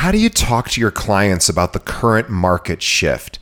How do you talk to your clients about the current market shift?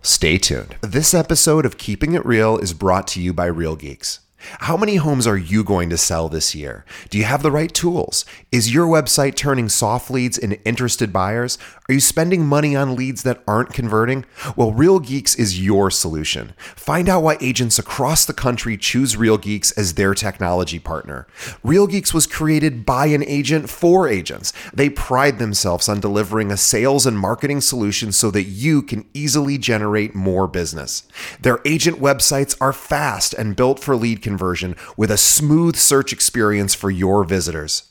Stay tuned. This episode of Keeping It Real is brought to you by Real Geeks. How many homes are you going to sell this year? Do you have the right tools? Is your website turning soft leads into interested buyers? Are you spending money on leads that aren't converting? Well, Real Geeks is your solution. Find out why agents across the country choose Real Geeks as their technology partner. Real Geeks was created by an agent for agents. They pride themselves on delivering a sales and marketing solution so that you can easily generate more business. Their agent websites are fast and built for lead conversion with a smooth search experience for your visitors.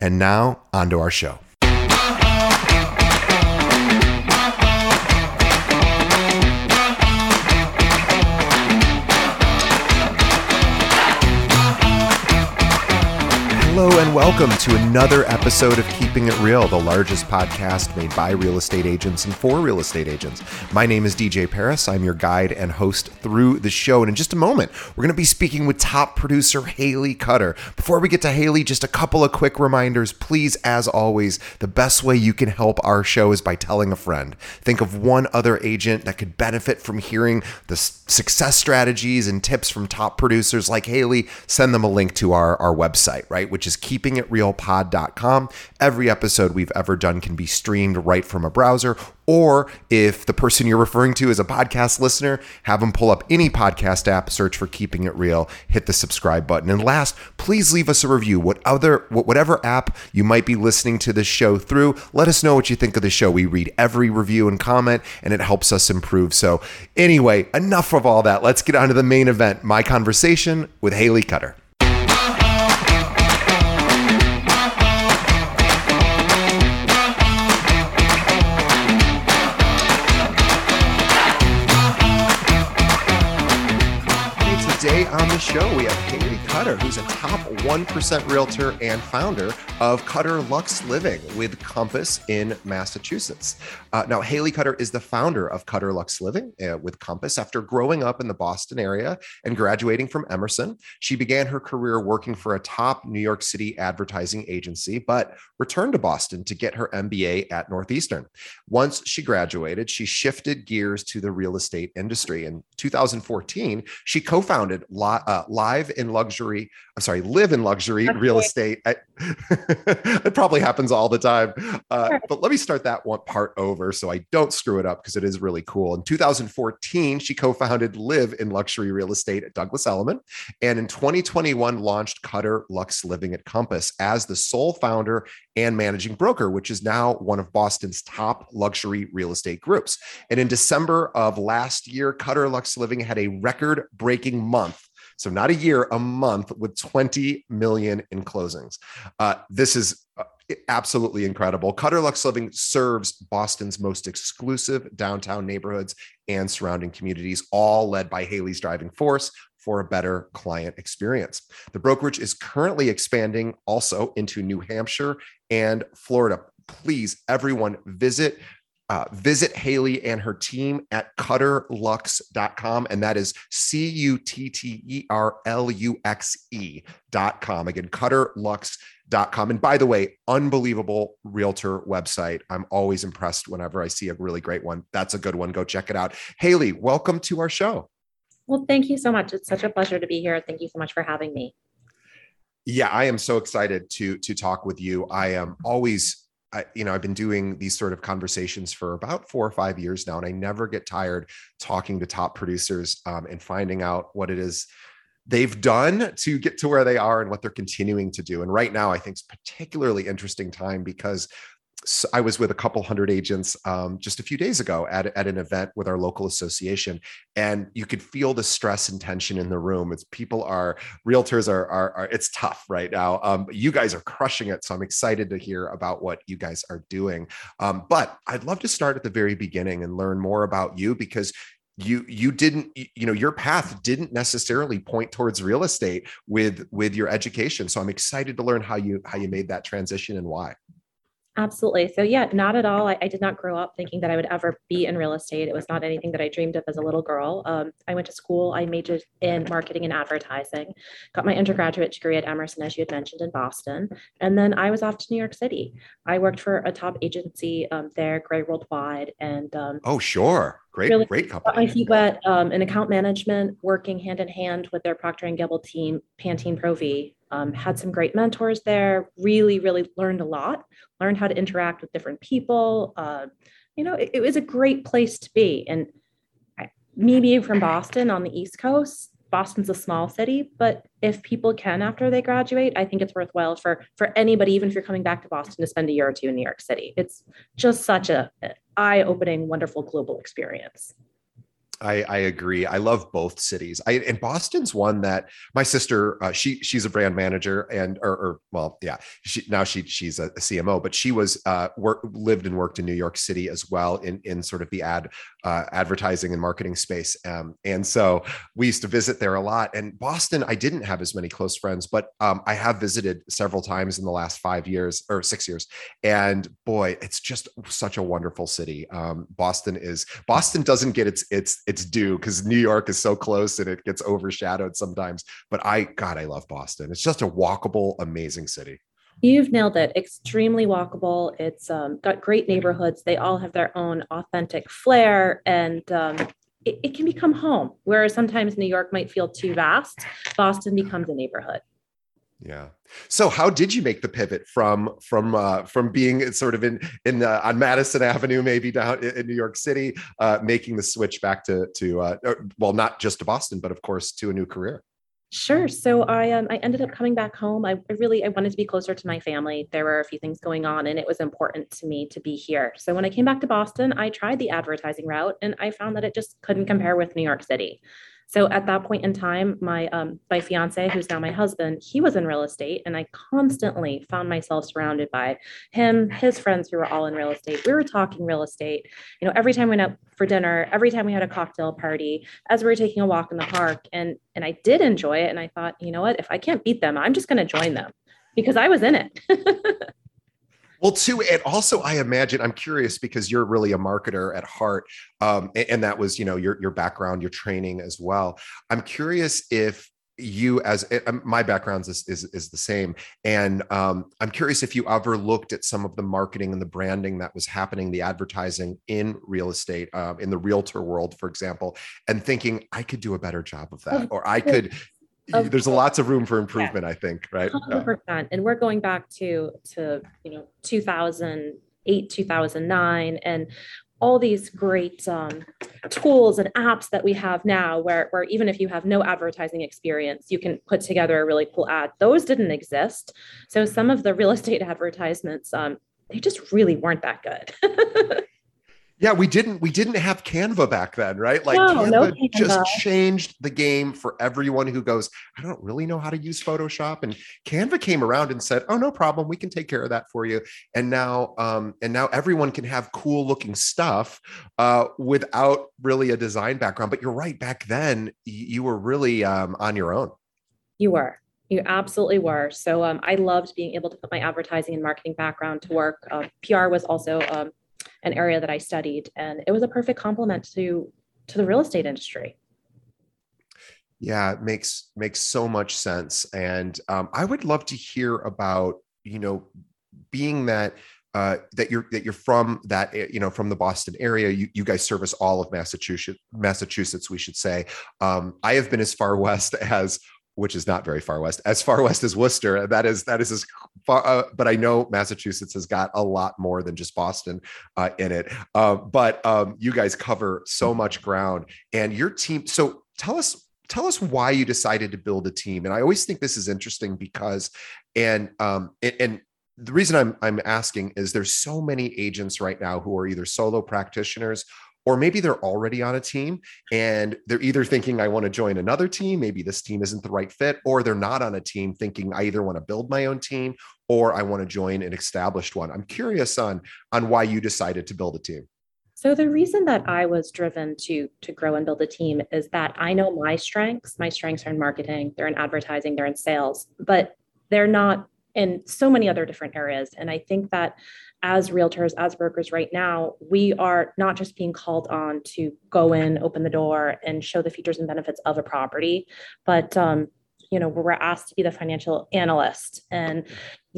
And now, on to our show. Hello and welcome to another episode of Keeping It Real, the largest podcast made by real estate agents and for real estate agents. My name is DJ Paris. I'm your guide and host through the show. And in just a moment, we're going to be speaking with top producer Haley Cutter. Before we get to Haley, just a couple of quick reminders. Please, as always, the best way you can help our show is by telling a friend. Think of one other agent that could benefit from hearing the success strategies and tips from top producers like Haley. Send them a link to our, our website, right? Which is keepingitrealpod.com. Every episode we've ever done can be streamed right from a browser. Or if the person you're referring to is a podcast listener, have them pull up any podcast app, search for Keeping It Real, hit the subscribe button. And last, please leave us a review. What other, whatever app you might be listening to this show through, let us know what you think of the show. We read every review and comment, and it helps us improve. So, anyway, enough of all that. Let's get on to the main event my conversation with Haley Cutter. Show, we have Haley Cutter, who's a top 1% realtor and founder of Cutter Luxe Living with Compass in Massachusetts. Uh, now, Haley Cutter is the founder of Cutter Luxe Living uh, with Compass. After growing up in the Boston area and graduating from Emerson, she began her career working for a top New York City advertising agency, but returned to Boston to get her MBA at Northeastern. Once she graduated, she shifted gears to the real estate industry. In 2014, she co founded uh, Live in Luxury. I'm sorry, Live in Luxury okay. Real Estate. I, it probably happens all the time. Uh, but let me start that one part over so I don't screw it up because it is really cool. In 2014, she co founded Live in Luxury Real Estate at Douglas Elliman. And in 2021, launched Cutter Luxe Living at Compass as the sole founder and managing broker, which is now one of Boston's top luxury real estate groups. And in December of last year, Cutter Luxe Living had a record breaking month so not a year, a month with 20 million in closings. Uh, this is uh, absolutely incredible. Cutter Luxe Living serves Boston's most exclusive downtown neighborhoods and surrounding communities, all led by Haley's driving force for a better client experience. The brokerage is currently expanding also into New Hampshire and Florida. Please, everyone, visit uh, visit Haley and her team at cutterluxe.com. And that is C U T T E R L U X E.com. Again, cutterluxe.com. And by the way, unbelievable realtor website. I'm always impressed whenever I see a really great one. That's a good one. Go check it out. Haley, welcome to our show. Well, thank you so much. It's such a pleasure to be here. Thank you so much for having me. Yeah, I am so excited to to talk with you. I am always I, you know, I've been doing these sort of conversations for about four or five years now, and I never get tired talking to top producers um, and finding out what it is they've done to get to where they are and what they're continuing to do. And right now, I think it's particularly interesting time because so I was with a couple hundred agents um, just a few days ago at, at an event with our local association, and you could feel the stress and tension in the room. It's people are realtors are are, are it's tough right now. Um, you guys are crushing it, so I'm excited to hear about what you guys are doing. Um, but I'd love to start at the very beginning and learn more about you because you you didn't you know your path didn't necessarily point towards real estate with with your education so i'm excited to learn how you how you made that transition and why Absolutely. So, yeah, not at all. I, I, did not grow up thinking that I would ever be in real estate. It was not anything that I dreamed of as a little girl. Um, I went to school, I majored in marketing and advertising, got my undergraduate degree at Emerson, as you had mentioned, in Boston. And then I was off to New York City. I worked for a top agency um, there, Grey Worldwide. And um, oh, sure. Great, really great company. Got my feet wet um, in account management, working hand in hand with their Procter and Gamble team, Pantene Pro V, um, had some great mentors there really really learned a lot learned how to interact with different people uh, you know it, it, was a great place to be and me being from boston on the east coast boston's a small city but if people can after they graduate i think it's worthwhile for for anybody even if you're coming back to boston to spend a year or two in new york city. It's just such a eye-opening wonderful global experience I, I agree. I love both cities. I and Boston's one that my sister, uh, she she's a brand manager and or, or well, yeah, she now she she's a, a CMO, but she was uh, work lived and worked in New York City as well in in sort of the ad uh, advertising and marketing space. Um, and so we used to visit there a lot. And Boston, I didn't have as many close friends, but um, I have visited several times in the last five years or six years. And boy, it's just such a wonderful city. Um, Boston is Boston doesn't get its its its due because New York is so close and it gets overshadowed sometimes. But I, God, I love Boston. It's just a walkable, amazing city. You've nailed it. Extremely walkable. It's um, got great neighborhoods. They all have their own authentic flair, and um, it, it, can become home. Whereas sometimes New York might feel too vast, Boston becomes a neighborhood. Yeah. So how did you make the pivot from from uh, from being sort of in in uh, on Madison Avenue, maybe down in, New York City, uh, making the switch back to to uh, well, not just to Boston, but of course to a new career? Sure. So I um I ended up coming back home. I, I really I wanted to be closer to my family. There were a few things going on, and it was important to me to be here. So when I came back to Boston, I tried the advertising route, and I found that it just couldn't compare with New York City. So at that point in time, my um, my fiance, who's now my husband, he was in real estate, and I constantly found myself surrounded by him, his friends who were all in real estate. We were talking real estate. You know, every time we went out for dinner, every time we had a cocktail party, as we were taking a walk in the park, and and I did enjoy it. And I thought, you know what, if I can't beat them, I'm just going to join them because I was in it. Well, too, and also I imagine I'm curious because you're really a marketer at heart, um, and, and, that was you know your your background, your training as well. I'm curious if you as eh, um, my background is, is, is the same. And um, i'm curious if you ever looked at some of the marketing and the branding that was happening the advertising in real estate um, in the realtor world for example and thinking i could do a better job of that or i could of there's lots of room for improvement yeah. i think right? 100% yeah. and we're going back to to you know 2008 2009 and all these great um, tools and apps that we have now where, where even if you have no advertising experience you can put together a really cool ad. Those didn't exist. So some of the real estate advertisements um, they just really weren't that good Yeah, we didn't we didn't have Canva back then, right? Like no, Canva, no Canva, just changed the game for everyone who goes, I don't really know how to use Photoshop. And Canva came around and said, Oh, no problem, we can take care of that for you. And now um, and now everyone can have cool looking stuff uh, without really a design background. But you're right, back then you were really um, on your own. You were. You absolutely were. So um, I loved being able to put my advertising and marketing background to work. Uh, PR was also um, an area that I studied, and it was a perfect complement to to the real estate industry. Yeah, it makes makes so much sense, and um, I would love to hear about you know being that uh, that you're that you're from that eh, you know from the Boston area. You, you guys service all of Massachusetts. Massachusetts, we should say. Um, I have been as far west as which is not very far west, as far west as Worcester. That is that is as far. Uh, but I know Massachusetts has got a lot more than just Boston uh, in it. Uh, but um, you guys cover so much ground, and your team. So tell us tell us why you decided to build a team. And I always think this is interesting because, and um, and, and the reason I'm I'm asking is there's so many agents right now who are either solo practitioners or maybe they're already on a team and they're either thinking I want to join another team, maybe this team isn't the right fit, or they're not on a team thinking I either want to build my own team or I want to join an established one. I'm curious on on why you decided to build a team. So the reason that I was driven to to grow and build a team is that I know my strengths. My strengths are in marketing, they're in advertising, they're in sales, but they're not in so many other different areas. And I think that as realtors, as brokers right now, we are not just being called on to go in, open the door, and show the features and benefits of a property, but um, you know, we're asked to be the financial analyst. And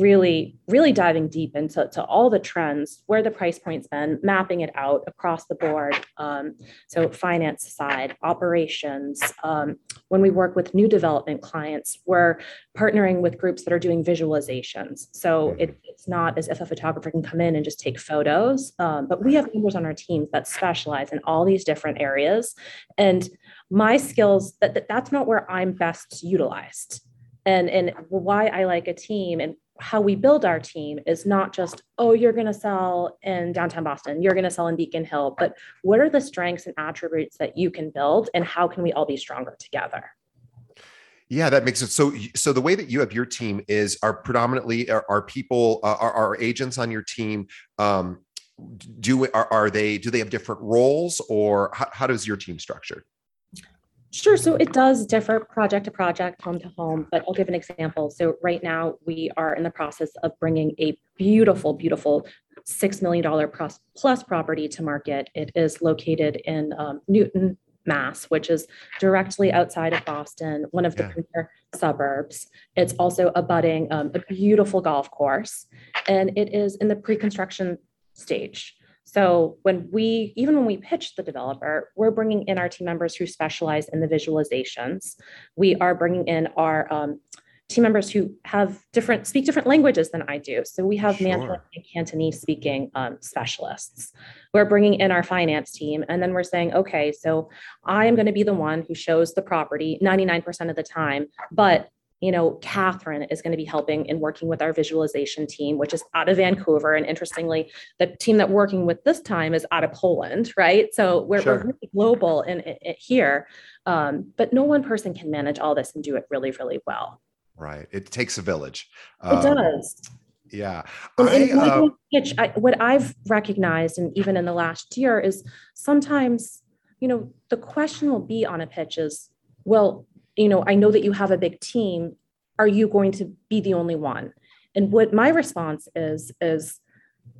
really, really diving deep into to all the trends, where the price point's been, mapping it out across the board. Um, so finance side, operations. Um, when we work with new development clients, we're partnering with groups that are doing visualizations. So it, it's not as if a photographer can come in and just take photos, um, but we have members on our teams that specialize in all these different areas. And my skills that, that that's not where i'm best utilized and and why i like a team and how we build our team is not just oh you're going to sell in downtown boston you're going to sell in beacon hill but what are the strengths and attributes that you can build and how can we all be stronger together yeah, that makes it so. So the way that you have your team is are predominantly are, are people are, are agents on your team. Um, do are, are they do they have different roles or how, how does your team structure? Sure. So it does differ project to project, home to home, but I'll give an example. So right now we are in the process of bringing a beautiful, beautiful $6 million plus property to market. It is located in um, Newton, Mass, which is directly outside of Boston, one of the yeah. premier suburbs. It's also abutting um, a beautiful golf course, and it is in the pre-construction stage. So when we, even when we pitch the developer, we're bringing in our team members who specialize in the visualizations. We are bringing in our um, team members who have different, speak different languages than I do. So we have sure. Mandarin and Cantonese speaking um, specialists. We're bringing in our finance team, and then we're saying, okay, so I am going to be the one who shows the property 99% of the time, but you know, Catherine is going to be helping and working with our visualization team, which is out of Vancouver. And interestingly, the team that we're working with this time is out of Poland, right? So we're, sure. we're really global in, in, in here, um, but no one person can manage all this and do it really, really well. Right. It takes a village. Um, it does. Yeah. And, I, uh, pitch, I, what I've recognized, and even in the last year, is sometimes, you know, the question will be on a pitch is, well, you know, I know that you have a big team. Are you going to be the only one? And what my response is, is,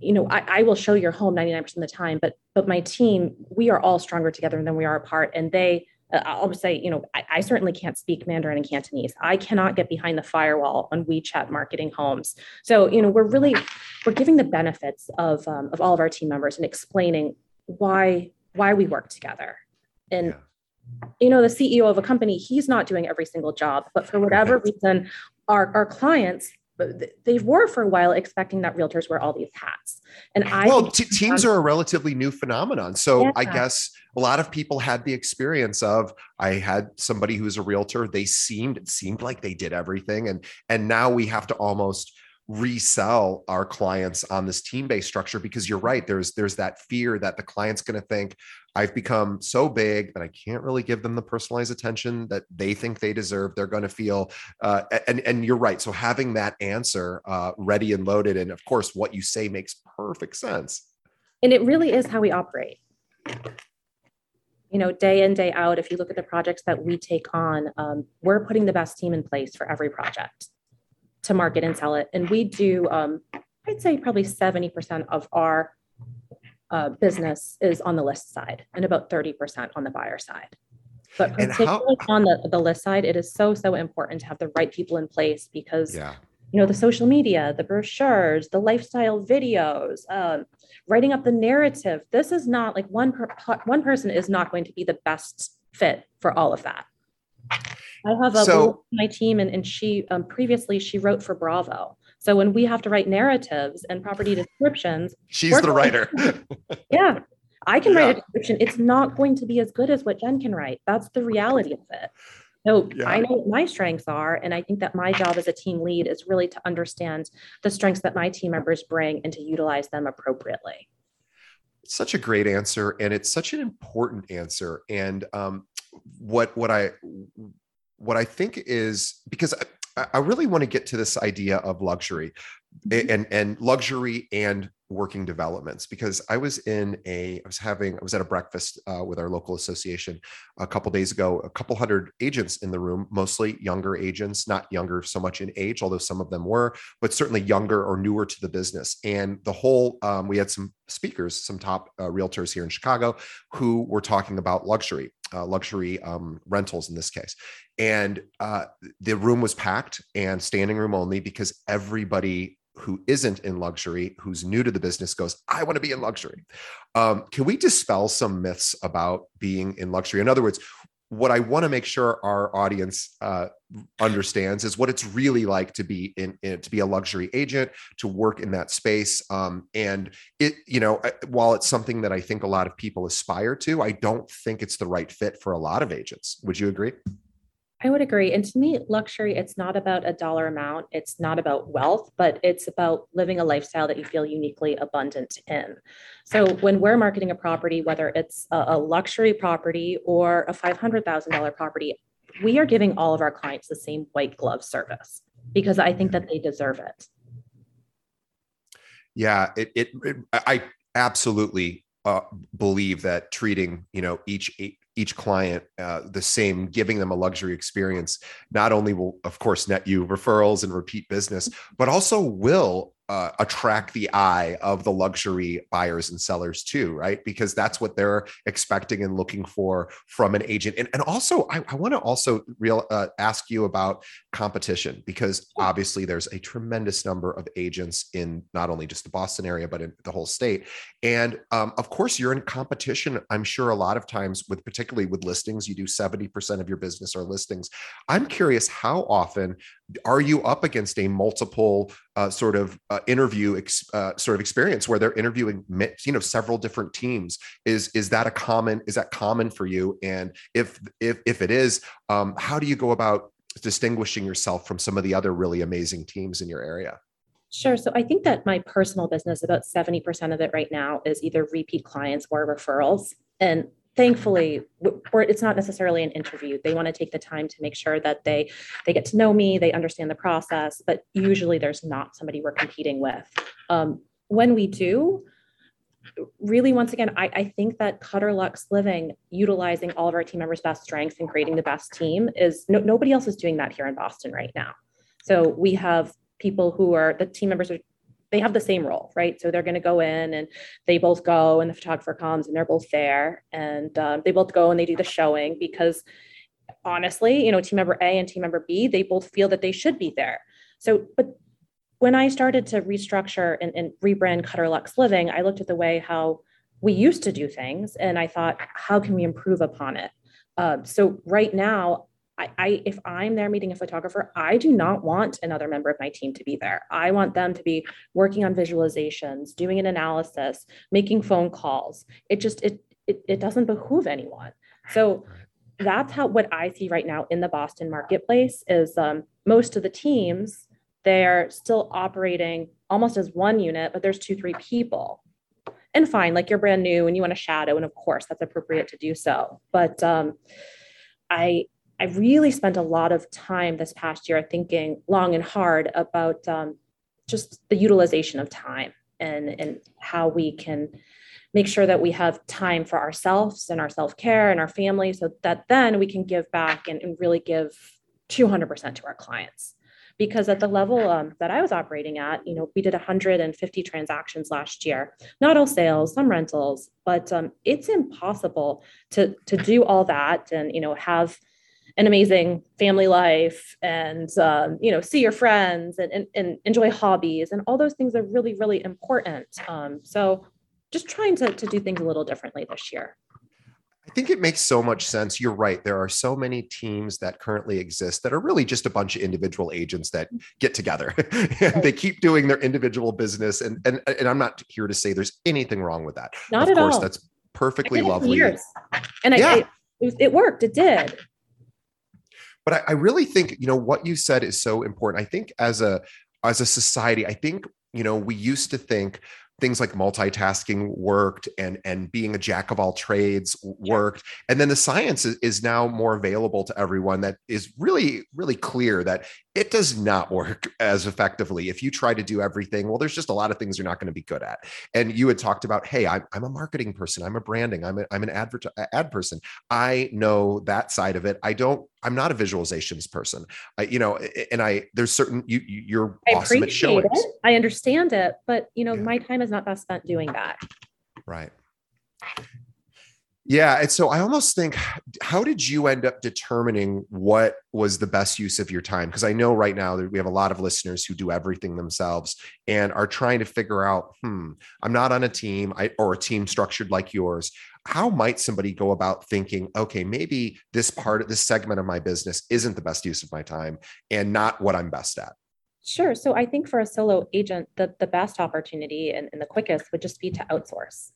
you know, I, I will show your home 99% of the time, but but my team, we are all stronger together than we are apart. And they, I'll say, you know, I, I, certainly can't speak Mandarin and Cantonese. I cannot get behind the firewall on WeChat marketing homes. So, you know, we're really we're giving the benefits of um, of all of our team members and explaining why why we work together. And yeah you know the ceo of a company he's not doing every single job but for whatever reason our, our clients they were for a while expecting that realtors wear all these hats. And i well t- teams are a relatively new phenomenon. So yeah. i guess a lot of people had the experience of i had somebody who's a realtor. They seemed it seemed like they did everything. And and now we have to almost resell our clients on this team-based structure because you're right there's there's that fear that the client's going to think i've become so big that i can't really give them the personalized attention that they think they deserve. They're going to feel uh, and and you're right. So having that answer uh, ready and loaded and of course what you say makes perfect sense. And it really is how we operate. You know day in day out if you look at the projects that we take on um, we're putting the best team in place for every project to market and sell it. And we do, um, I'd say probably 70% of our uh, business is on the list side and about 30% on the buyer side. But particularly how, on the, the list side, it is so, so important to have the right people in place because, yeah. you know, the social media, the brochures, the lifestyle videos, um, writing up the narrative. This is not like one, per, one person is not going to be the best fit for all of that. I have a so, my team, and, and she um, previously she wrote for Bravo. So when we have to write narratives and property descriptions, she's the writer. yeah, I can yeah. write a description. It's not going to be as good as what Jen can write. That's the reality of it. So yeah. I know what my strengths are. And I think that my job as a team lead is really to understand the strengths that my team members bring and to utilize them appropriately. Such a great answer. And it's such an important answer. And um, what what I what I think is because I, I really want to get to this idea of luxury mm-hmm. and and luxury and working developments because I was in a I was having I was at a breakfast uh, with our local association a couple days ago. A couple hundred agents in the room mostly younger agents not younger so much in age although some of them were but certainly younger or newer to the business. And the whole um, we had some speakers some top uh, realtors here in Chicago who were talking about luxury uh, luxury um, rentals in this case. And uh, the room was packed and standing room only because everybody who isn't in luxury, who's new to the business, goes, I want to be in luxury. Um, can we dispel some myths about being in luxury? In other words, what I want to make sure our audience uh, understands is what it's really like to be in, in, to be a luxury agent, to work in that space. Um, and it, you know, while it's something that I think a lot of people aspire to, I don't think it's the right fit for a lot of agents. Would you agree? I would agree. And to me, luxury, it's not about a dollar amount, it's not about wealth, but it's about living a lifestyle that you feel uniquely abundant in. So when we're marketing a property, whether it's a, luxury property or a $500,000 property, we are giving all of our clients the same white glove service because I think that they deserve it. Yeah, it, it, it I absolutely uh, believe that treating you know each each client uh, the same, giving them a luxury experience, not only will, of course, net you referrals and repeat business, but also will uh, attract the eye of the luxury buyers and sellers too, right? Because that's what they're expecting and looking for from an agent. And, and also, I, I want to also real uh, ask you about competition because obviously there's a tremendous number of agents in not only just the Boston area but in the whole state. And um, of course, you're in competition. I'm sure a lot of times with particularly with listings, you do 70% of your business are listings. I'm curious how often are you up against a multiple uh, sort of uh, interview ex, uh, sort of experience where they're interviewing you know several different teams is is that a common is that common for you and if if if it is um, how do you go about distinguishing yourself from some of the other really amazing teams in your area Sure. So I think that my personal business, about 70% of it right now is either repeat clients or referrals. And thankfully it's not necessarily an interview. They want to take the time to make sure that they they get to know me they understand the process but usually there's not somebody we're competing with. Um, when we do really once again I, I think that cutter luxe living utilizing all of our team members best strengths and creating the best team is no, nobody else is doing that here in boston right now. So we have people who are the team members are they have the same role, right? So they're going to go in and they both go and the photographer comes and they're both there and um, they both go and they do the showing because honestly, you know, team member A and team member B, they both feel that they should be there. So, but when I started to restructure and, and rebrand Cutter Luxe Living, I looked at the way how we used to do things and I thought, how can we improve upon it? Uh, so right now, I, I, if I'm there meeting a photographer, I do not want another member of my team to be there. I want them to be working on visualizations, doing an analysis, making phone calls. It just it it, it doesn't behoove anyone. So that's how what I see right now in the Boston marketplace is um, most of the teams they're still operating almost as one unit, but there's two three people. And fine, like you're brand new and you want to shadow, and of course that's appropriate to do so. But um, I I really spent a lot of time this past year thinking long and hard about um, just the utilization of time and, and how we can make sure that we have time for ourselves and our self-care and our family so that then we can give back and, and really give 200% to our clients. Because at the level um, that i was operating at you know we did 150 transactions last year not all sales some rentals but um, it's impossible to to do all that and you know have an amazing family life and um, you know see your friends and, and, and, enjoy hobbies and all those things are really really important um, so just trying to, to do things a little differently this year I think it makes so much sense. You're right. There are so many teams that currently exist that are really just a bunch of individual agents that get together and they keep doing their individual business. And and, and I'm not here to say there's anything wrong with that. Not of at course, all. that's perfectly lovely. Years. And I, yeah. I, it worked. It did but I, I really think you know what you said is so important. I think as a as a society i think you know we used to think things like multitasking worked and and being a jack of all trades worked. And then the science is, is now more available to everyone that is really really clear that it does not work as effectively if you try to do everything. Well there's just a lot of things you're not going to be good at. And you had talked about hey i'm, I'm a marketing person. I'm a branding. I'm, a, I'm an advert ad person. I know that side of it. I don't i'm not a visualizations person. I, you know and i there's certain you you're I awesome at showing it. i understand it but you know yeah. my time is not best spent doing that. Right yeah. And so I almost think, how did you end up determining what was the best use of your time? Because I know right now we have a lot of listeners who do everything themselves and are trying to figure out, hmm, I'm not on a team I, or a team structured like yours. How might somebody go about thinking, okay, maybe this part of this segment of my business isn't the best use of my time and not what I'm best at? Sure. So I think for a solo agent, the, the best opportunity and, and the quickest would just be to outsource.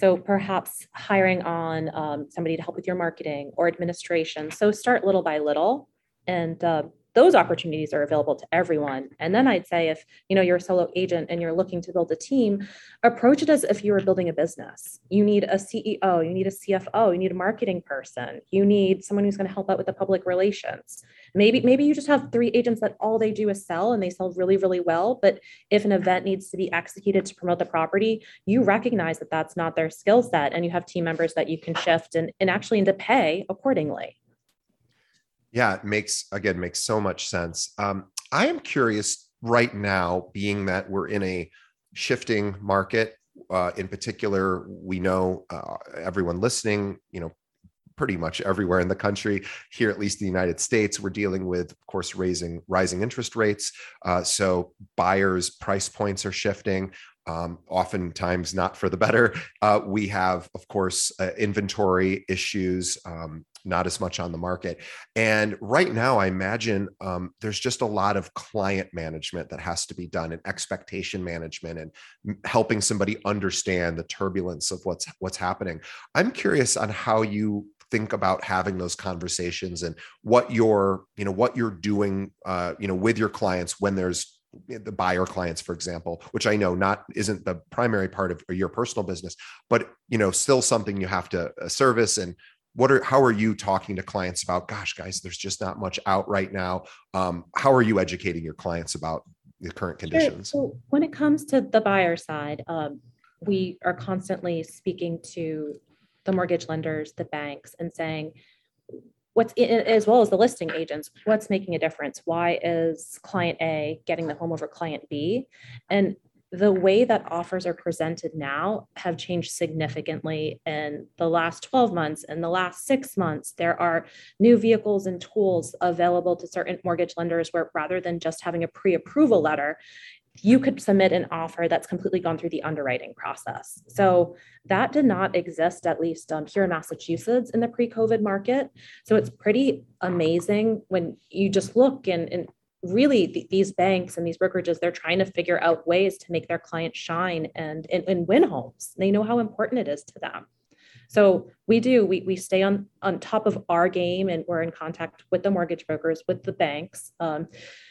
So perhaps hiring on um, somebody to help with your marketing or administration. So start little by little and uh, those opportunities are available to everyone. And then i'd say if you know you're a solo agent and you're looking to build a team approach it as if you were building a business. You need a ceo you need a cfo you need a marketing person you need someone who's going to help out with the public relations. Maybe maybe you just have three agents that all they do is sell and they sell really really well but if an event needs to be executed to promote the property you recognize that that's not their skill set and you have team members that you can shift and, and actually into pay accordingly yeah, it makes again makes so much sense. Um, I am curious right now, being that we're in a shifting market. Uh, in particular, we know uh, everyone listening, you know, pretty much everywhere in the country. Here, at least in the United States, we're dealing with, of course, raising rising interest rates. Uh, so buyers' price points are shifting. Um, oftentimes not for the better. Uh, we have, of course, uh, inventory issues. Um, not as much on the market. And right now, I imagine um, there's just a lot of client management that has to be done and expectation management and helping somebody understand the turbulence of what's what's happening. I'm curious on how you think about having those conversations and what you're you know what you're doing uh, you know with your clients when there's the buyer clients for example which i know not isn't the primary part of your personal business but you know still something you have to uh, service and what are how are you talking to clients about gosh guys there's just not much out right now um, how are you educating your clients about the current conditions sure. so when it comes to the buyer side um, we are constantly speaking to the mortgage lenders the banks and saying what's as well as the listing agents what's making a difference why is client a getting the home over client b and the way that offers are presented now have changed significantly in the last 12 months. In the last six months, there are new vehicles and tools available to certain mortgage lenders where rather than just having a pre approval letter, you could submit an offer that's completely gone through the underwriting process. So that did not exist, at least um, here in Massachusetts, in the pre COVID market. So it's pretty amazing when you just look and, and really th- these banks and these brokerages they're trying to figure out ways to make their clients shine and, and, and win homes they know how important it is to them so we do we, we stay on on top of our game and we're in contact with the mortgage brokers with the banks. Um,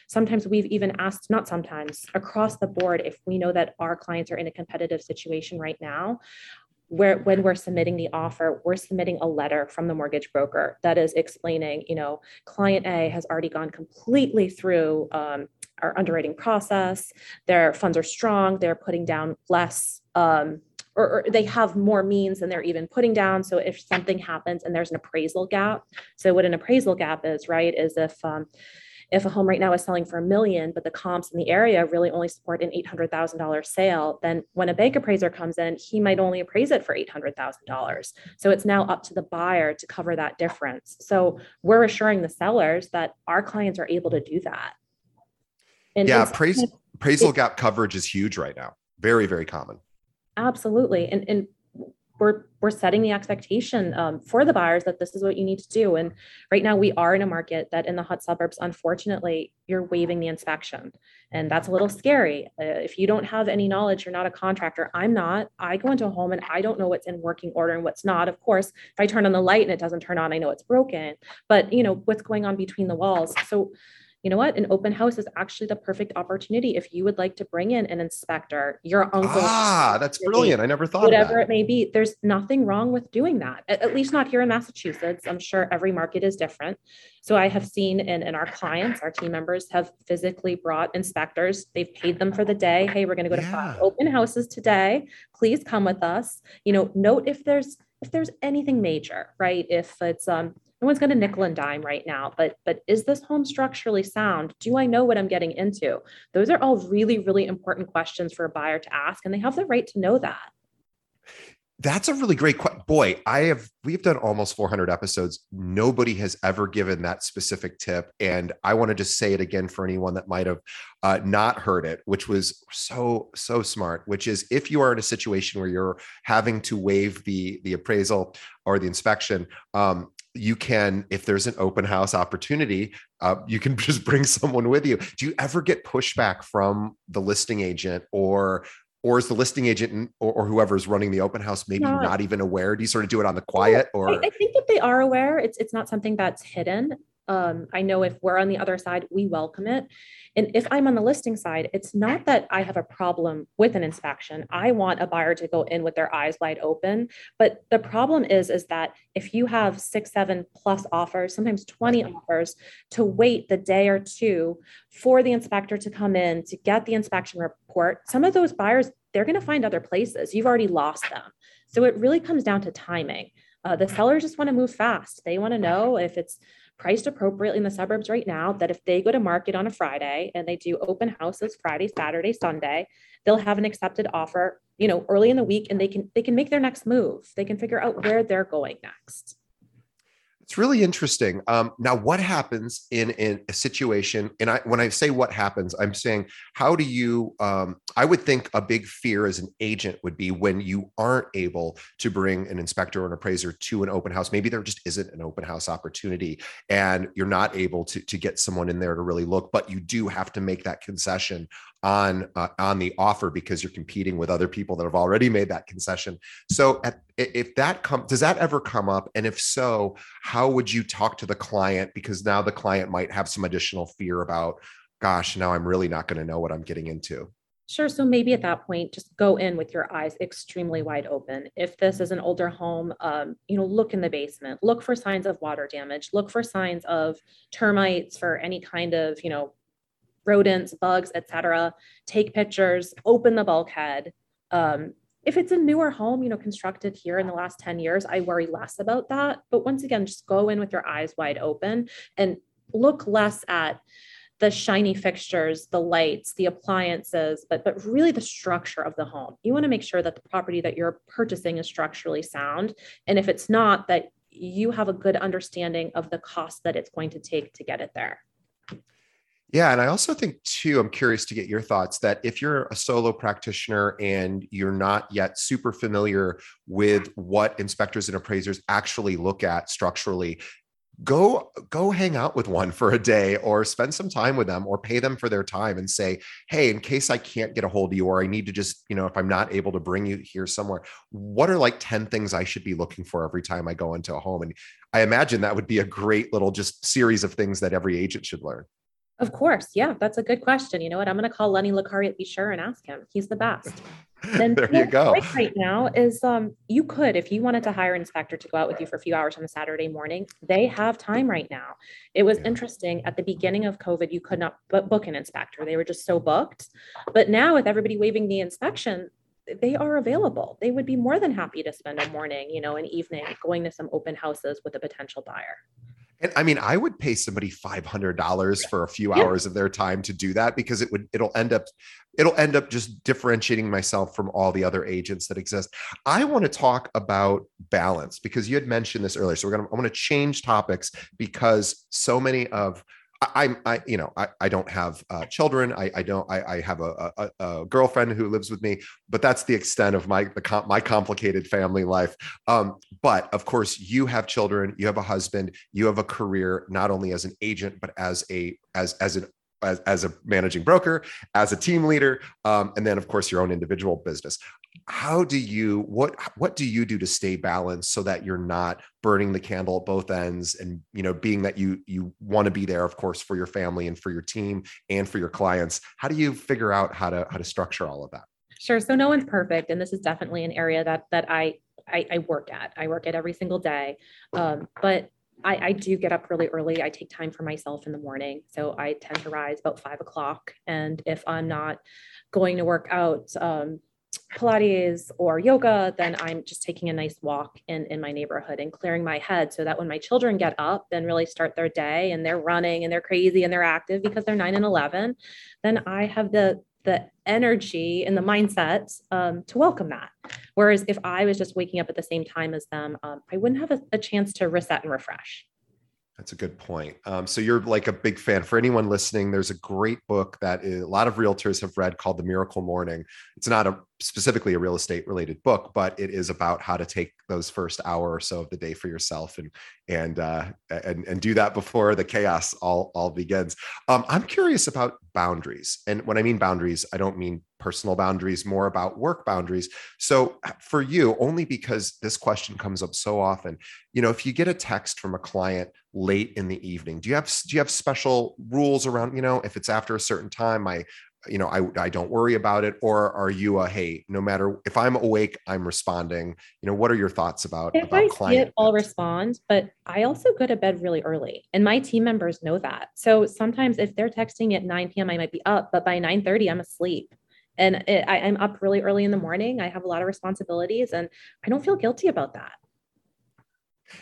sometimes we've even asked not sometimes across the board if we know that our clients are in a competitive situation right now where when we're submitting the offer we're submitting a letter from the mortgage broker that is explaining you know client a has already gone completely through um, our underwriting process. Their funds are strong. They're putting down less um, or, or, they have more means than they're even putting down. So if something happens and there's an appraisal gap, so what an appraisal gap is, right, is if um, if a home right now is selling for a million, but the comps in the area really only support an $800,000 sale, then when a bank appraiser comes in, he might only appraise it for $800,000. So it's now up to the buyer to cover that difference. So we're assuring the sellers that our clients are able to do that. And yeah, appraisal, appraisal gap coverage is huge right now. Very, very common. Absolutely. And, and we're we're setting the expectation um, for the buyers that this is what you need to do. And right now, we are in a market that in the hot suburbs, unfortunately, you're waiving the inspection, and that's a little scary. Uh, if you don't have any knowledge, you're not a contractor. I'm not. I go into a home and I don't know what's in working order and what's not. Of course, if I turn on the light and it doesn't turn on, I know it's broken. But you know what's going on between the walls. So you know what? An open house is actually the perfect opportunity if you would like to bring in an inspector, your uncle. Ah, that's brilliant. I never thought whatever it may be. There's nothing wrong with doing that, at, at, least not here in Massachusetts. I'm sure every market is different. So I have seen in, in our clients, our team members have physically brought inspectors. They've paid them for the day. Hey, we're going to go to yeah. open houses today. Please come with us. You know, note if there's if there's anything major, right? If it's um no one's going to nickel and dime right now but but is this home structurally sound do i know what i'm getting into those are all really really important questions for a buyer to ask and they have the right to know that that's a really great question. Boy, I have we've done almost 400 episodes. Nobody has ever given that specific tip, and I want to just say it again for anyone that might have uh, not heard it, which was so so smart. Which is if you are in a situation where you're having to waive the the appraisal or the inspection, um, you can if there's an open house opportunity uh, you can just bring someone with you. Do you ever get pushback from the listing agent or or is the listing agent or, or whoever's running the open house maybe not, not even aware? Do you sort of do it on the quiet or I, I think that they are aware it's it's not something that's hidden um, I know if we're on the other side, we welcome it. And if I'm on the listing side, it's not that I have a problem with an inspection. I want a buyer to go in with their eyes wide open. But the problem is, is that if you have six, seven plus offers, sometimes 20 offers, to wait the day or two for the inspector to come in to get the inspection report, some of those buyers, they're going to find other places. You've already lost them. So it really comes down to timing. Uh, the sellers just want to move fast. They want to know if it's priced appropriately in the suburbs right now that if they go to market on a Friday and they do open houses Friday, Saturday, Sunday, they'll have an accepted offer, you know, early in the week and they can they can make their next move. They can figure out where they're going next. It's really interesting. Um, now, what happens in, in a situation? And I, when I say what happens, I'm saying, how do you? Um, I would think a big fear as an agent would be when you aren't able to bring an inspector or an appraiser to an open house. Maybe there just isn't an open house opportunity, and you're not able to to get someone in there to really look. But you do have to make that concession on uh, on the offer because you're competing with other people that have already made that concession. So at, if that come does that ever come up and if so, how would you talk to the client because now the client might have some additional fear about gosh, now I'm really not going to know what I'm getting into. Sure. So maybe at that point, just go in with your eyes extremely wide open. If this is an older home, um, you know, look in the basement, look for signs of water damage, look for signs of termites, for any kind of, you know, rodents, bugs, etc. Take pictures, open the bulkhead. Um, if it's a newer home, you know, constructed here in the last 10 years, I worry less about that. But once again, just go in with your eyes wide open and look less at the shiny fixtures, the lights, the appliances, but but really the structure of the home. You want to make sure that the property that you're purchasing is structurally sound. And if it's not, that you have a good understanding of the cost that it's going to take to get it there. Yeah. And I also think, too, I'm curious to get your thoughts that if you're a solo practitioner and you're not yet super familiar with what inspectors and appraisers actually look at structurally, go go hang out with one for a day or spend some time with them or pay them for their time and say hey in case i can't get a hold of you or i need to just you know if i'm not able to bring you here somewhere what are like 10 things i should be looking for every time i go into a home and i imagine that would be a great little just series of things that every agent should learn of course. Yeah, that's a good question. You know what? I'm going to call Lenny Licari Be sure and ask him. He's the best. And there you go. Right now is um you could if you wanted to hire an inspector to go out with you for a few hours on a Saturday morning, they have time right now. It was yeah. interesting at the beginning of COVID, you could not book an inspector. They were just so booked. But now with everybody waiving the inspection, they are available. They would be more than happy to spend a morning, you know, an evening going to some open houses with a potential buyer. And I mean, I would pay somebody five hundred dollars for a few yeah. hours of their time to do that because it would it'll end up it'll end up just differentiating myself from all the other agents that exist. I want to talk about balance because you had mentioned this earlier. So we're gonna I want to change topics because so many of I'm, I, you know, I, I don't have uh, children. I, I don't, I, I have a, a, a, girlfriend who lives with me, but that's the extent of my, the my complicated family life. Um, but of course you have children, you have a husband, you have a career, not only as an agent, but as a, as, as an as, as a managing broker, as a team leader, um, and then of course your own individual business. How do you what what do you do to stay balanced so that you're not burning the candle at both ends and you know being that you you want to be there of course for your family and for your team and for your clients how do you figure out how to how to structure all of that sure so no one's perfect and this is definitely an area that that i i, I work at i work at every single day um, but I, I, do get up really early. I take time for myself in the morning. So I tend to rise about five o'clock. And if I'm not going to work out um, Pilates or yoga, then I'm just taking a nice walk in, in my neighborhood and clearing my head so that when my children get up and really start their day and they're running and they're crazy and they're active because they're nine and 11, then I have the the energy and the mindset um, to welcome that. Whereas if I was just waking up at the same time as them, um, I wouldn't have a, a, chance to reset and refresh. That's a good point. Um, so you're like a big fan. For anyone listening, there's a great book that a lot of realtors have read called The Miracle Morning. It's not a specifically a real estate related book, but it is about how to take those first hour or so of the day for yourself and and uh, and and do that before the chaos all all begins. Um, I'm curious about boundaries, and when I mean boundaries, I don't mean personal boundaries, more about work boundaries. So for you, only because this question comes up so often, you know, if you get a text from a client late in the evening, do you have do you have special rules around, you know, if it's after a certain time, I you know I, I don't worry about it? Or are you a hey no matter if i'm awake i'm responding. You know what are your thoughts about if about i see it i'll respond but i also go to bed really early and my team members know that. So sometimes if they're texting at 9 p.m i might be up but by 9 30 i'm asleep and it, I, i'm up really early in the morning. I have a lot of responsibilities and i don't feel guilty about that.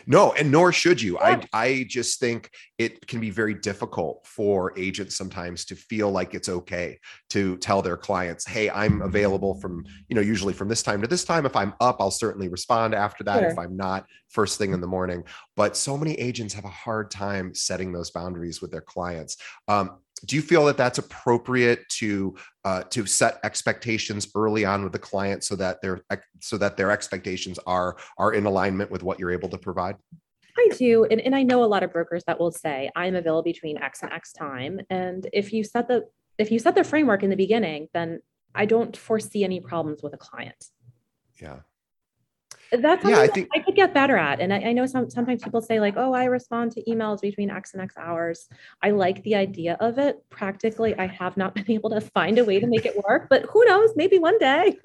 No, and nor should you. I I just think it can be very difficult for agents sometimes to feel like it's okay to tell their clients, "Hey, I'm available from, you know, usually from this time to this time. If I'm up, I'll certainly respond after that. Sure. If I'm not, first thing in the morning." But so many agents have a hard time setting those boundaries with their clients. Um, do you feel that that's appropriate to uh, to set expectations early on with the client so that their so that their expectations are are in alignment with what you're able to provide I do. And, and I know a lot of brokers that will say I'm available between X and X time. And if you set the if you set the framework in the beginning, then I don't foresee any problems with a client. Yeah that's yeah, I think I could get better at. And I, I, know some sometimes people say like, oh, I respond to emails between X and X hours. I like the idea of it. Practically, I have not been able to find a way to make it work, but who knows? Maybe one day.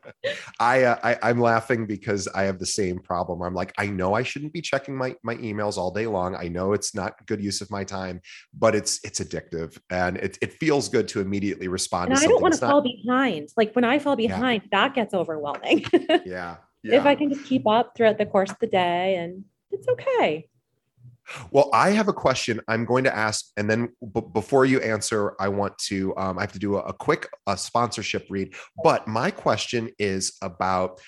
I, uh, I I'm laughing because I have the same problem. I'm like, I know I shouldn't be checking my my emails all day long. I know it's not good use of my time, but it's it's addictive and it it feels good to immediately respond. And I don't want to fall behind. Like when I fall behind, yeah. that gets overwhelming. yeah yeah. if I can just keep up throughout the course of the day and it's okay. Well, I have a question I'm going to ask, and then b- before you answer, I want to um, I have to do a, a quick uh, sponsorship read. But my question is about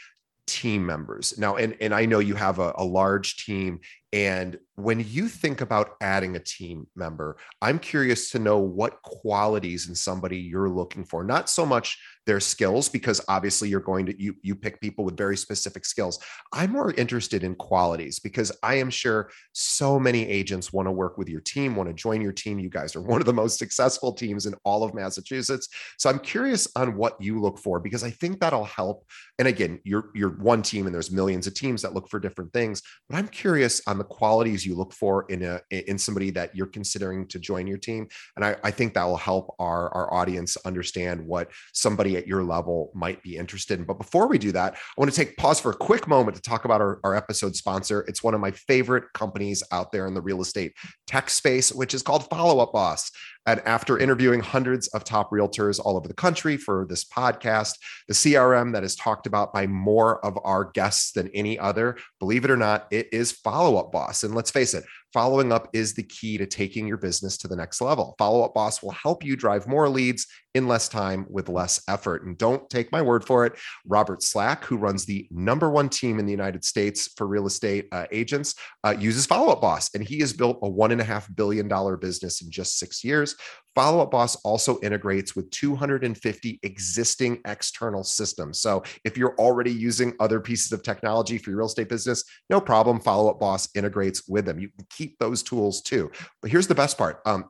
team members now, and and I know you have a, a large team, and when you think about adding a team member, I'm curious to know what qualities in somebody you're looking for. Not so much their skills because obviously you're going to you you pick people with very specific skills. I'm more interested in qualities because i am sure so many agents want to work with your team want to join your team. You guys are one of the most successful teams in all of massachusetts. So i'm curious on what you look for because i think that'll help. And again you're you're one team and there's millions of teams that look for different things but i'm curious on the qualities you look for in a in somebody that you're considering to join your team and i, I think that will help our our audience understand what somebody at your level might be interested in. But before we do that, I want to take pause for a quick moment to talk about our, our episode sponsor. It's one of my favorite companies out there in the real estate tech space, which is called Follow Up Boss. And after interviewing hundreds of top realtors all over the country for this podcast, the CRM that is talked about by more of our guests than any other, believe it or not, it is Follow Up Boss. And let's face it, following up is the key to taking your business to the next level. Follow Up Boss will help you drive more leads in less time with less effort. And don't take my word for it. Robert Slack, who runs the number one team in the United States for real estate uh, agents, uh, uses Follow Up Boss, and he has built a one and a half billion dollar business in just six years. Follow Up Boss also integrates with 250 existing external systems. So if you're already using other pieces of technology for your real estate business, no problem. Follow Up Boss integrates with them. You can keep those tools too. But here's the best part. Um,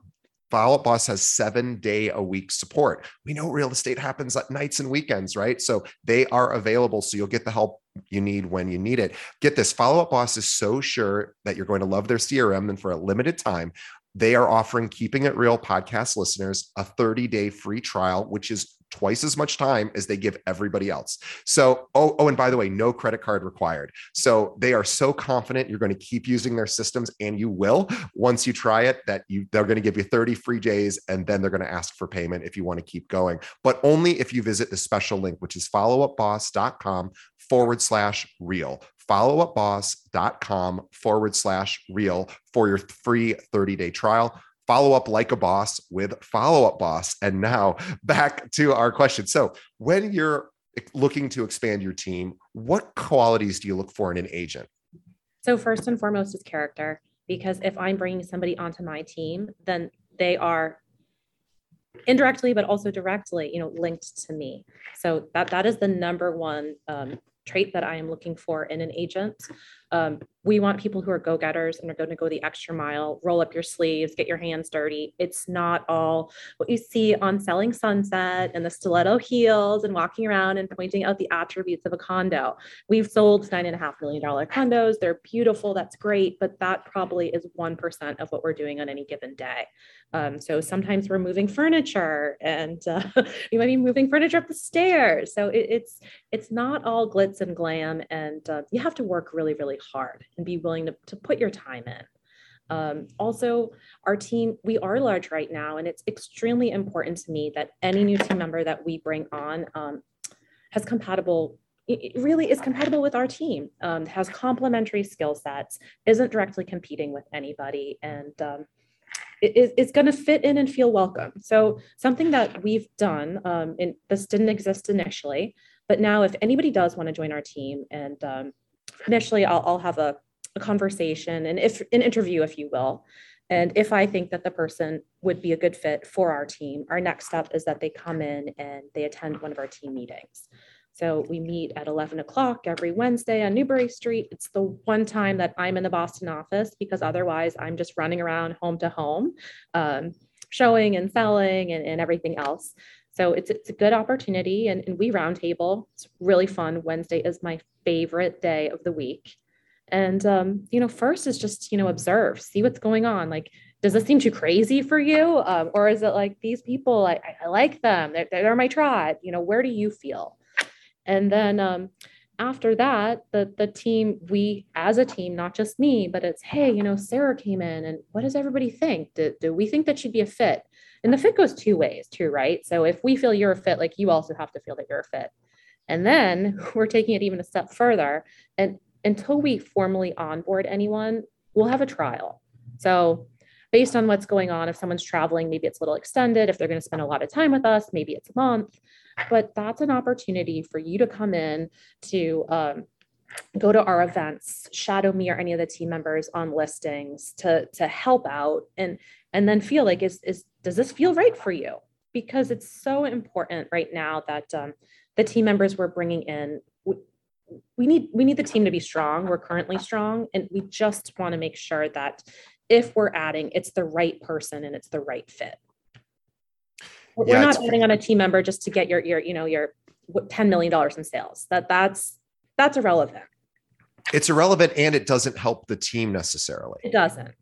Follow Up Boss has seven day a week support. We know real estate happens at nights and weekends, right? So they are available. So you'll get the help you need when you need it. Get this Follow Up Boss is so sure that you're going to love their CRM. And for a limited time, they are offering Keeping It Real podcast listeners a 30 day free trial, which is twice as much time as they give everybody else. So, oh, oh, and by the way, no credit card required. So they are so confident you're going to keep using their systems, and you will once you try it. That you they're going to give you 30 free days, and then they're going to ask for payment if you want to keep going. But only if you visit the special link, which is followupboss.com forward slash real followupboss.com forward slash real for your free 30 day trial follow up like a boss with follow up boss. And now back to our question. So, when you're looking to expand your team, what qualities do you look for in an agent? So, first and foremost is character, because if I'm bringing somebody onto my team, then they are indirectly but also directly you know linked to me so that that is the number one um, trait that i am looking for in an agent um, we want people who are go-getters and are going to go the extra mile roll up your sleeves get your hands dirty. It's not all what you see on selling sunset and the stiletto heels and walking around and pointing out the attributes of a condo. We've sold nine and a half million dollar condos. They're beautiful. That's great. But that probably is 1% of what we're doing on any given day. Um, so sometimes we're moving furniture and uh, we might be moving furniture up the stairs. So it, it's it's not all glitz and glam. And uh, you have to work really really hard and be willing to, to put your time in. Um, also, our team, we are large right now, and it's extremely important to me that any new team member that we bring on um, has compatible it really is compatible with our team um, has complementary skill sets isn't directly competing with anybody and um, it, it's going to fit in and feel welcome so something that we've done um, this didn't exist initially but now if anybody does want to join our team and um, initially I'll, I'll have a, a conversation and if an interview, if you will. And if I think that the person would be a good fit for our team, our next step is that they come in and they attend one of our team meetings. So we meet at 11 o'clock every Wednesday on Newbury Street. It's the one time that I'm in the Boston office because otherwise I'm just running around home to home, um, showing and selling and, and everything else. So it's, it's a good opportunity and, and we roundtable. It's really fun. Wednesday is my favorite day of the week. And, um, you know, first is just, you know, observe, see what's going on. Like, does this seem too crazy for you? Um, or is it like these people, I, I like them, they're, they're my tribe, you know, where do you feel? And then um, after that, the, the team, we as a team, not just me, but it's, hey, you know, Sarah came in and what does everybody think? Do, do we think that she'd be a fit? And the fit goes two ways too, right? So if we feel you're a fit, like you also have to feel that you're a fit. And then we're taking it even a step further. And until we formally onboard anyone, we'll have a trial. So based on what's going on, if someone's traveling, maybe it's a little extended. If they're going to spend a lot of time with us, maybe it's a month. But that's an opportunity for you to come in to um, go to our events, shadow me or any of the team members on listings to to help out and and then feel like is is does this feel right for you? Because it's so important right now that um, the team members we're bringing in we, need we need the team to be strong we're currently strong and we just want to make sure that if we're adding it's the right person and it's the right fit. We're yeah, not adding on a team member just to get your your you know your 10 million dollars in sales. That that's that's irrelevant. It's irrelevant and it doesn't help the team necessarily. It doesn't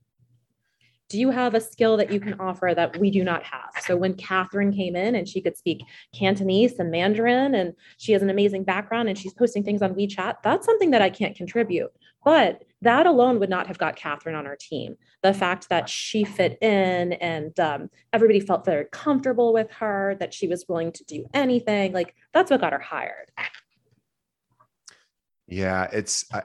do you have a skill that you can offer that we do not have? So when Catherine came in and she could speak Cantonese and Mandarin and she has an amazing background and she's posting things on WeChat, that's something that I can't contribute. But that alone would not have got Catherine on our team. The fact that she fit in and um, everybody felt very comfortable with her, that she was willing to do anything, like that's what got her hired. Yeah, it's I,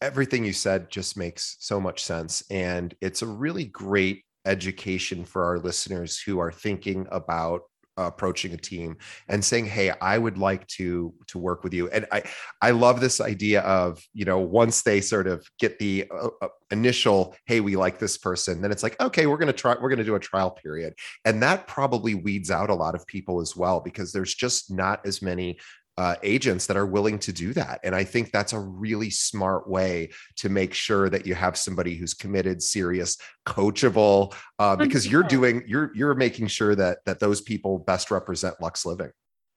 everything you said just makes so much sense. And it's a really great education for our listeners who are thinking about approaching a team and saying hey i would like to to work with you and i i love this idea of you know once they sort of get the uh, uh initial hey we like this person then it's like okay we're going to try we're going to do a trial period and that probably weeds out a lot of people as well because there's just not as many uh, agents that are willing to do that. And I think that's a really smart way to make sure that you have somebody who's committed, serious, coachable, uh, because you're doing you're you're making sure that that those people best represent Luxe Living.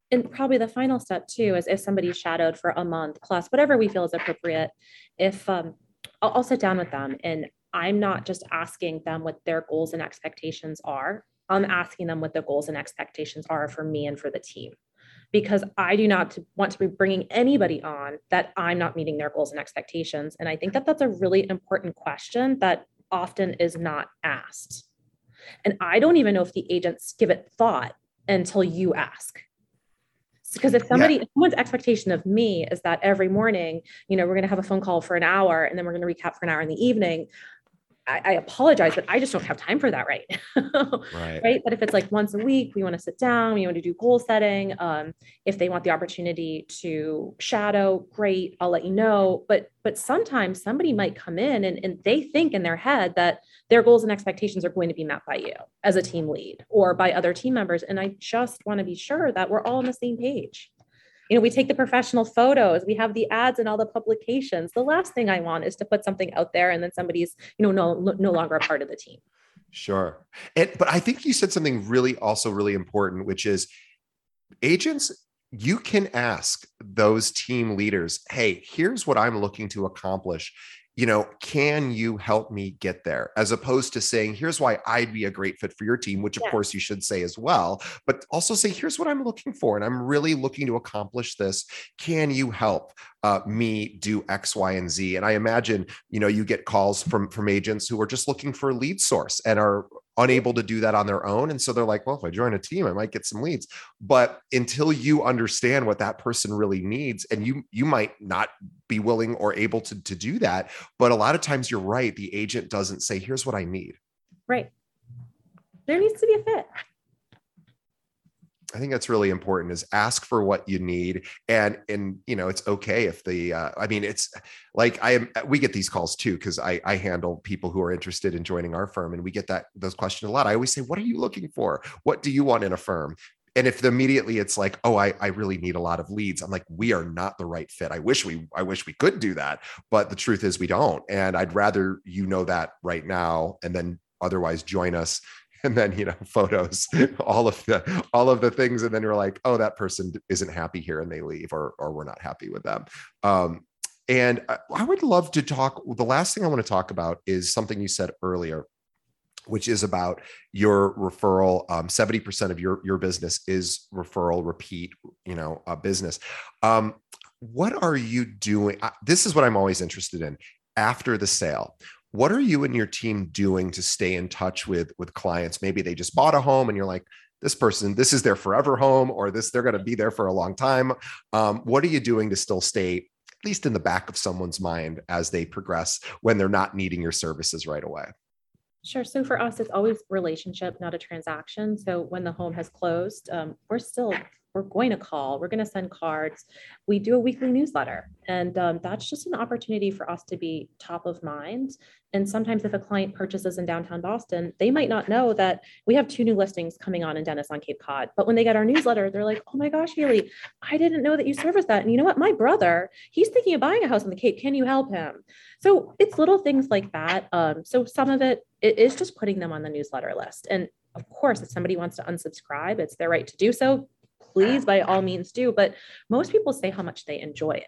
And probably the final step too is if somebody's shadowed for a month plus, whatever we feel is appropriate. If um, I'll, I'll sit down with them and I'm not just asking them what their goals and expectations are. I'm asking them what the goals and expectations are for me and for the team because I do not want to be bringing anybody on that I'm not meeting their goals and expectations. And I think that that's a really important question that often is not asked. And I don't even know if the agents give it thought until you ask. Because if somebody, yeah. if someone's expectation of me is that every morning, you know, we're going to have a phone call for an hour and then we're going to recap for an hour in the evening, I, I, apologize, but I just don't have time for that right right. right. But if it's like once a week, we want to sit down, we want to do goal setting. Um, if they want the opportunity to shadow, great, I'll let you know. But but sometimes somebody might come in and, and they think in their head that their goals and expectations are going to be met by you as a team lead or by other team members. And I just want to be sure that we're all on the same page you know we take the professional photos we have the ads and all the publications. The last thing i want is to put something out there and then somebody's you know no no longer a part of the team. Sure. And but i think you said something really also really important which is agents you can ask those team leaders hey here's what i'm looking to accomplish you know, can you help me get there? As opposed to saying, here's why I'd be a great fit for your team, which of yeah. course you should say as well, but also say, here's what I'm looking for. And I'm really looking to accomplish this. Can you help uh, me do X, Y, and Z? And I imagine, you know, you get calls from from agents who are just looking for a lead source and are unable to do that on their own. And so they're like, well, if I join a team, I might get some leads. But until you understand what that person really needs, and you you might not be willing or able to, to do that. But a lot of times you're right. The agent doesn't say, here's what I need. Right. There needs to be a fit. I think that's really important is ask for what you need and and you know it's okay if the uh, I mean it's like I am we get these calls too because I I handle people who are interested in joining our firm and we get that those questions a lot. I always say what are you looking for? What do you want in a firm? And if immediately it's like oh I I really need a lot of leads. I'm like we are not the right fit. I wish we I wish we could do that, but the truth is we don't. And I'd rather you know that right now and then otherwise join us and then you know photos all of the all of the things and then you're like oh that person isn't happy here and they leave or or we're not happy with them um, and I would love to talk. The last thing I want to talk about is something you said earlier, which is about your referral. Um, 70% of your, your business is referral, repeat, you know, a business. Um, what are you doing? This is what I'm always interested in after the sale what are you and your team doing to stay in touch with with clients maybe they just bought a home and you're like this person this is their forever home or this they're going to be there for a long time um, what are you doing to still stay at least in the back of someone's mind as they progress when they're not needing your services right away Sure. So for us, it's always relationship, not a transaction. So when the home has closed, um, we're still we're going to call, we're going to send cards. We do a weekly newsletter, and um, that's just an opportunity for us to be top of mind. And sometimes, if a client purchases in downtown Boston, they might not know that we have two new listings coming on in Dennis on Cape Cod. But when they get our newsletter, they're like, "Oh my gosh, Haley, I didn't know that you service that." And you know what? My brother, he's thinking of buying a house on the Cape. Can you help him? So it's little things like that. Um, so some of it, it is just putting them on the newsletter list. And of course, if somebody wants to unsubscribe, it's their right to do so please by all means do but most people say how much they enjoy it.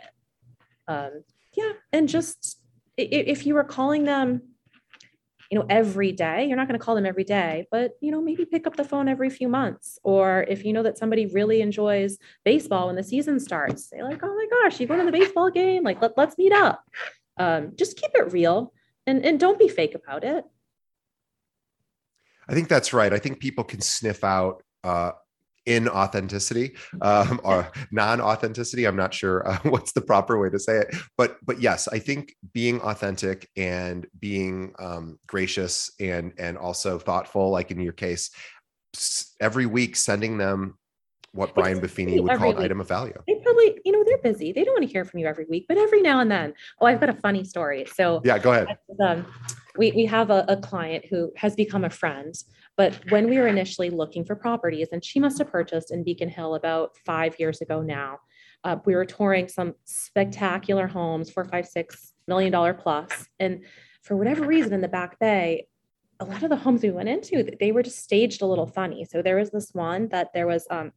Um, yeah and just if you were calling them you know every day you're not going to call them every day but you know maybe pick up the phone every few months or if you know that somebody really enjoys baseball when the season starts say like oh my gosh you going to the baseball game like let, let's meet up. Um, just keep it real and, and don't be fake about it. I think that's right. I think people can sniff out uh, inauthenticity um, or non-authenticity i'm not sure uh, what's the proper way to say it but but yes i think being authentic and being um, gracious and and also thoughtful like in your case every week sending them what Brian Buffini would call an item of value. They probably, you know, they're busy. They don't want to hear from you every week, but every now and then. Oh, I've got a funny story. So yeah, go ahead. Um, we, we have a, a client who has become a friend, but when we were initially looking for properties, and she must have purchased in Beacon Hill about five years ago now, uh, we were touring some spectacular homes, four, five, six million dollar plus, and for whatever reason in the back bay, a lot of the homes we went into, they were just staged a little funny. So there was this one that there was um,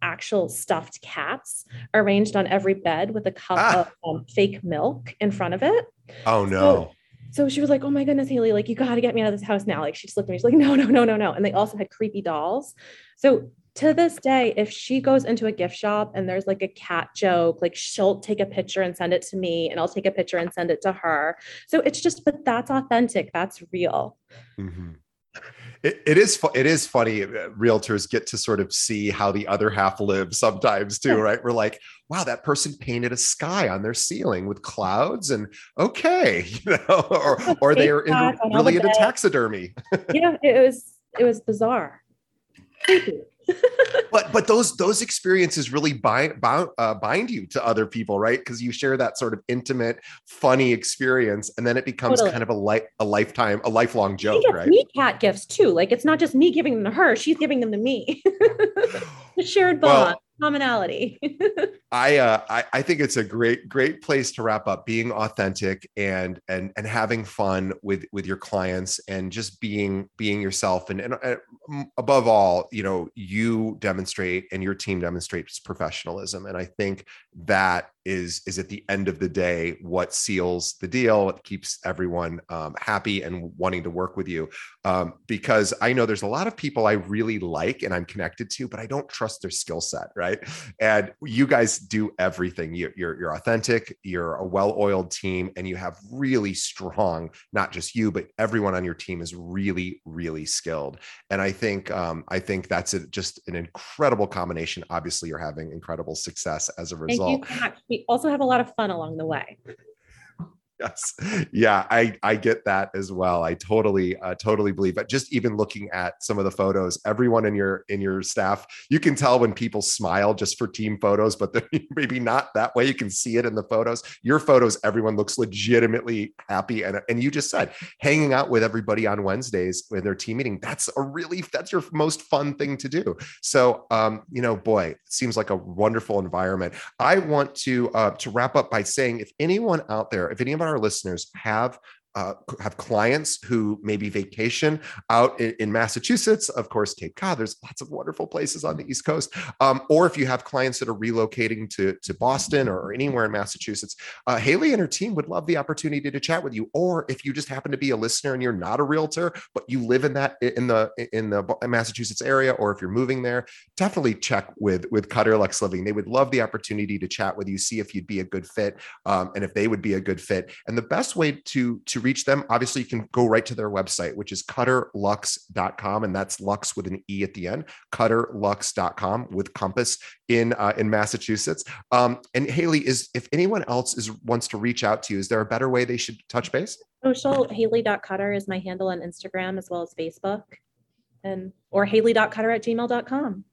actual stuffed cats arranged on every bed with a cup ah. of um, fake milk in front of it. Oh no. So, so she was like, "Oh my goodness, Haley! Like you got to get me out of this house now!" Like she looked at me. She's like, "No, no, no, no, no!" And they also had creepy dolls. So to this day, if she goes into a gift shop and there's like a cat joke, like she'll take a picture and send it to me, and I'll take a picture and send it to her. So it's just, but that's authentic. That's real. Mm-hmm. It, it is fu- it is funny. Realtors get to sort of see how the other half lives sometimes too, right? We're like, wow, that person painted a sky on their ceiling with clouds, and okay, you know, or or they are in, really into taxidermy. yeah, it was it was bizarre. Creepy but but those those experiences really bind bind, uh, bind you to other people right because you share that sort of intimate funny experience and then it becomes totally. kind of a life a lifetime a lifelong joke right me cat gifts too like it's not just me giving them to her she's giving them to me the shared bond well, commonality. I, uh, I I think it's a great great place to wrap up. Being authentic and and and having fun with with your clients and just being being yourself and and uh, above all, you know, you demonstrate and your team demonstrates professionalism. And I think that is is at the end of the day what seals the deal it keeps everyone um, happy and wanting to work with you um, because i know there's a lot of people i really like and i'm connected to but i don't trust their skill set right and you guys do everything. You, you're you're authentic you're a well-oiled team and you have really strong not just you but everyone on your team is really really skilled. And i think um, i think that's a, just an incredible combination. Obviously you're having incredible success as a result. we also have a lot of fun along the way yes. Yeah i i get that as well i totally uh, totally believe but just even looking at some of the photos everyone in your in your staff you can tell when people smile just for team photos but they're maybe not that way you can see it in the photos. Your photos everyone looks legitimately happy and and you just said hanging out with everybody on wednesdays with their team meeting that's a really that's your most fun thing to do. So um you know boy it seems like a wonderful environment. I want to uh to wrap up by saying if anyone out there if any of our our listeners have uh, have clients who maybe vacation out in, in, Massachusetts, of course, Cape Cod, there's lots of wonderful places on the East Coast. Um, or if you have clients that are relocating to, to Boston or anywhere in Massachusetts, uh, Haley and her team would love the opportunity to chat with you. Or if you just happen to be a listener and you're not a realtor, but you live in that in the in the Massachusetts area, or if you're moving there, definitely check with with Cutter Luxe Living. They would love the opportunity to chat with you, see if you'd be a good fit, um, and if they would be a good fit. And the best way to to reach them, obviously you can go right to their website, which is cutterluxe.com. And that's Luxe with an E at the end, cutterluxe.com with Compass in uh, in Massachusetts. Um, and Haley, is if anyone else is wants to reach out to you, is there a better way they should touch base? Social Haley.cutter is my handle on Instagram as well as Facebook. And or Haley.cutter at gmail.com.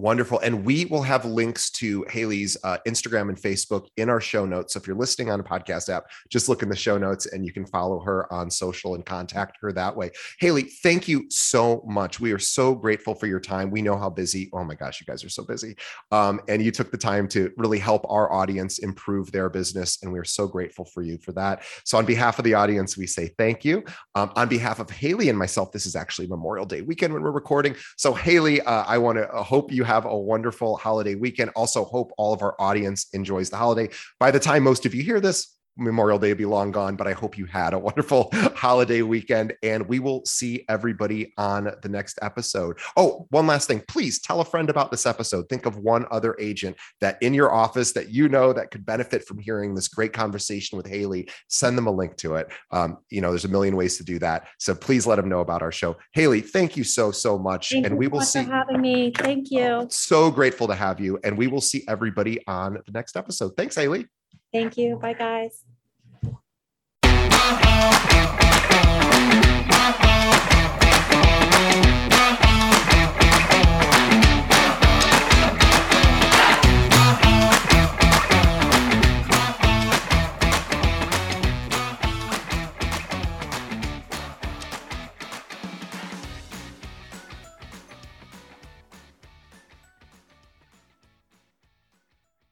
Wonderful. And we will have links to Haley's uh, Instagram and Facebook in our show notes. So if you're listening on a podcast app, just look in the show notes and you can follow her on social and contact her that way. Haley, thank you so much. We are so grateful for your time. We know how busy, oh my gosh, you guys are so busy. Um, and you took the time to really help our audience improve their business. And we are so grateful for you for that. So on behalf of the audience, we say thank you. Um, on behalf of Haley and myself, this is actually Memorial Day weekend when we're recording. So Haley, uh, I want to uh, hope you have a wonderful holiday weekend. Also, hope all of our audience enjoys the holiday. By the time most of you hear this, Memorial Day be long gone, but I hope you had a wonderful holiday weekend and we will see everybody on the next episode. Oh, one last thing. Please tell a friend about this episode. Think of one other agent that in your office that you know that could benefit from hearing this great conversation with Haley. Send them a link to it. Um, you know, there's a million ways to do that. So please let them know about our show. Haley, thank you so, so much. Thank and we will see. having me. Thank you. Oh, so grateful to have you. And we will see everybody on the next episode. Thanks, Haley. Thank you. Bye, guys.